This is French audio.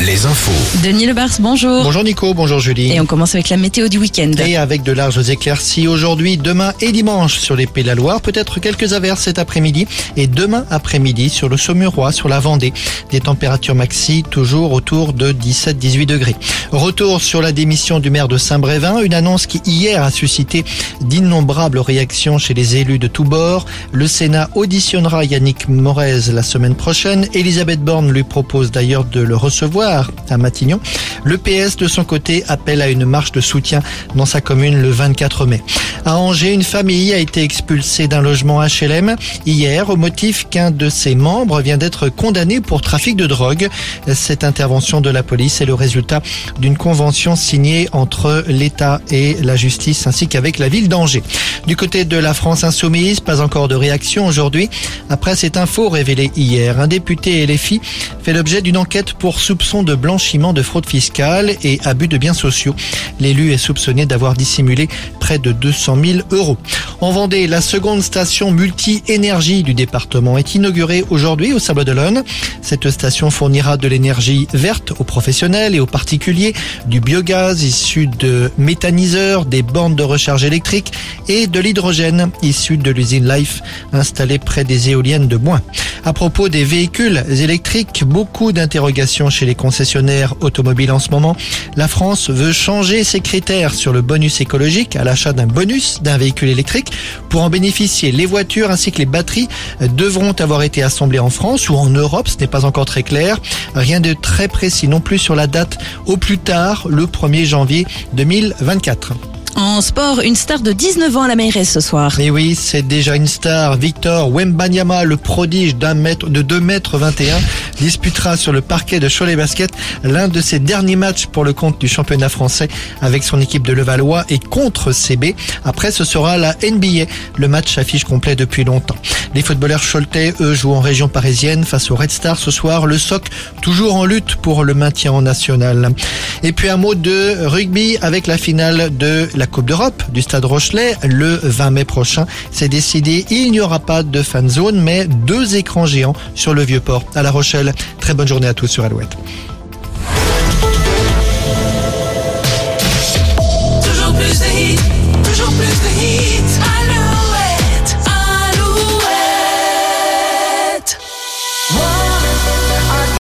Les infos. Denis Lebars, bonjour. Bonjour Nico, bonjour Julie. Et on commence avec la météo du week-end. Et avec de larges éclaircies aujourd'hui, demain et dimanche sur les Pays de la Loire, peut-être quelques averses cet après-midi et demain après-midi sur le Saumurois, sur la Vendée. Des températures maxi toujours autour de 17-18 degrés. Retour sur la démission du maire de Saint-Brévin, une annonce qui hier a suscité d'innombrables réactions chez les élus de tous bords. Le Sénat auditionnera Yannick Morez la semaine prochaine. Elisabeth Borne lui propose d'ailleurs de le recevoir à Matignon. Le PS, de son côté, appelle à une marche de soutien dans sa commune le 24 mai. À Angers, une famille a été expulsée d'un logement HLM hier au motif qu'un de ses membres vient d'être condamné pour trafic de drogue. Cette intervention de la police est le résultat d'une convention signée entre l'État et la justice ainsi qu'avec la ville d'Angers. Du côté de la France insoumise, pas encore de réaction aujourd'hui. Après cette info révélée hier, un député LFI fait l'objet d'une enquête pour soupçon de blanchiment de fraude fiscale et abus de biens sociaux. L'élu est soupçonné d'avoir dissimulé près de 200 000 euros. En Vendée, la seconde station multi-énergie du département est inaugurée aujourd'hui au Sable d'Olonne. Cette station fournira de l'énergie verte aux professionnels et aux particuliers, du biogaz issu de méthaniseurs, des bornes de recharge électrique et de l'hydrogène issu de l'usine Life installée près des éoliennes de Boin. À propos des véhicules électriques, beaucoup d'interrogations chez les concessionnaires automobiles en ce moment. La France veut changer ses critères sur le bonus écologique à l'achat d'un bonus d'un véhicule électrique. Pour en bénéficier, les voitures ainsi que les batteries devront avoir été assemblées en France ou en Europe, ce n'est pas encore très clair. Rien de très précis non plus sur la date au plus tard, le 1er janvier 2024. En sport, une star de 19 ans à la mairesse ce soir. Mais oui, c'est déjà une star. Victor Wembanyama, le prodige d'un mètre, de 2 mètres 21, disputera sur le parquet de Cholet Basket l'un de ses derniers matchs pour le compte du championnat français avec son équipe de Levallois et contre CB. Après, ce sera la NBA. Le match affiche complet depuis longtemps. Les footballeurs choletais, eux, jouent en région parisienne face au Red Star ce soir. Le SOC, toujours en lutte pour le maintien en national. Et puis un mot de rugby avec la finale de la Coupe d'Europe du Stade Rochelet le 20 mai prochain. C'est décidé, il n'y aura pas de fan zone, mais deux écrans géants sur le Vieux-Port à La Rochelle. Très bonne journée à tous sur Alouette.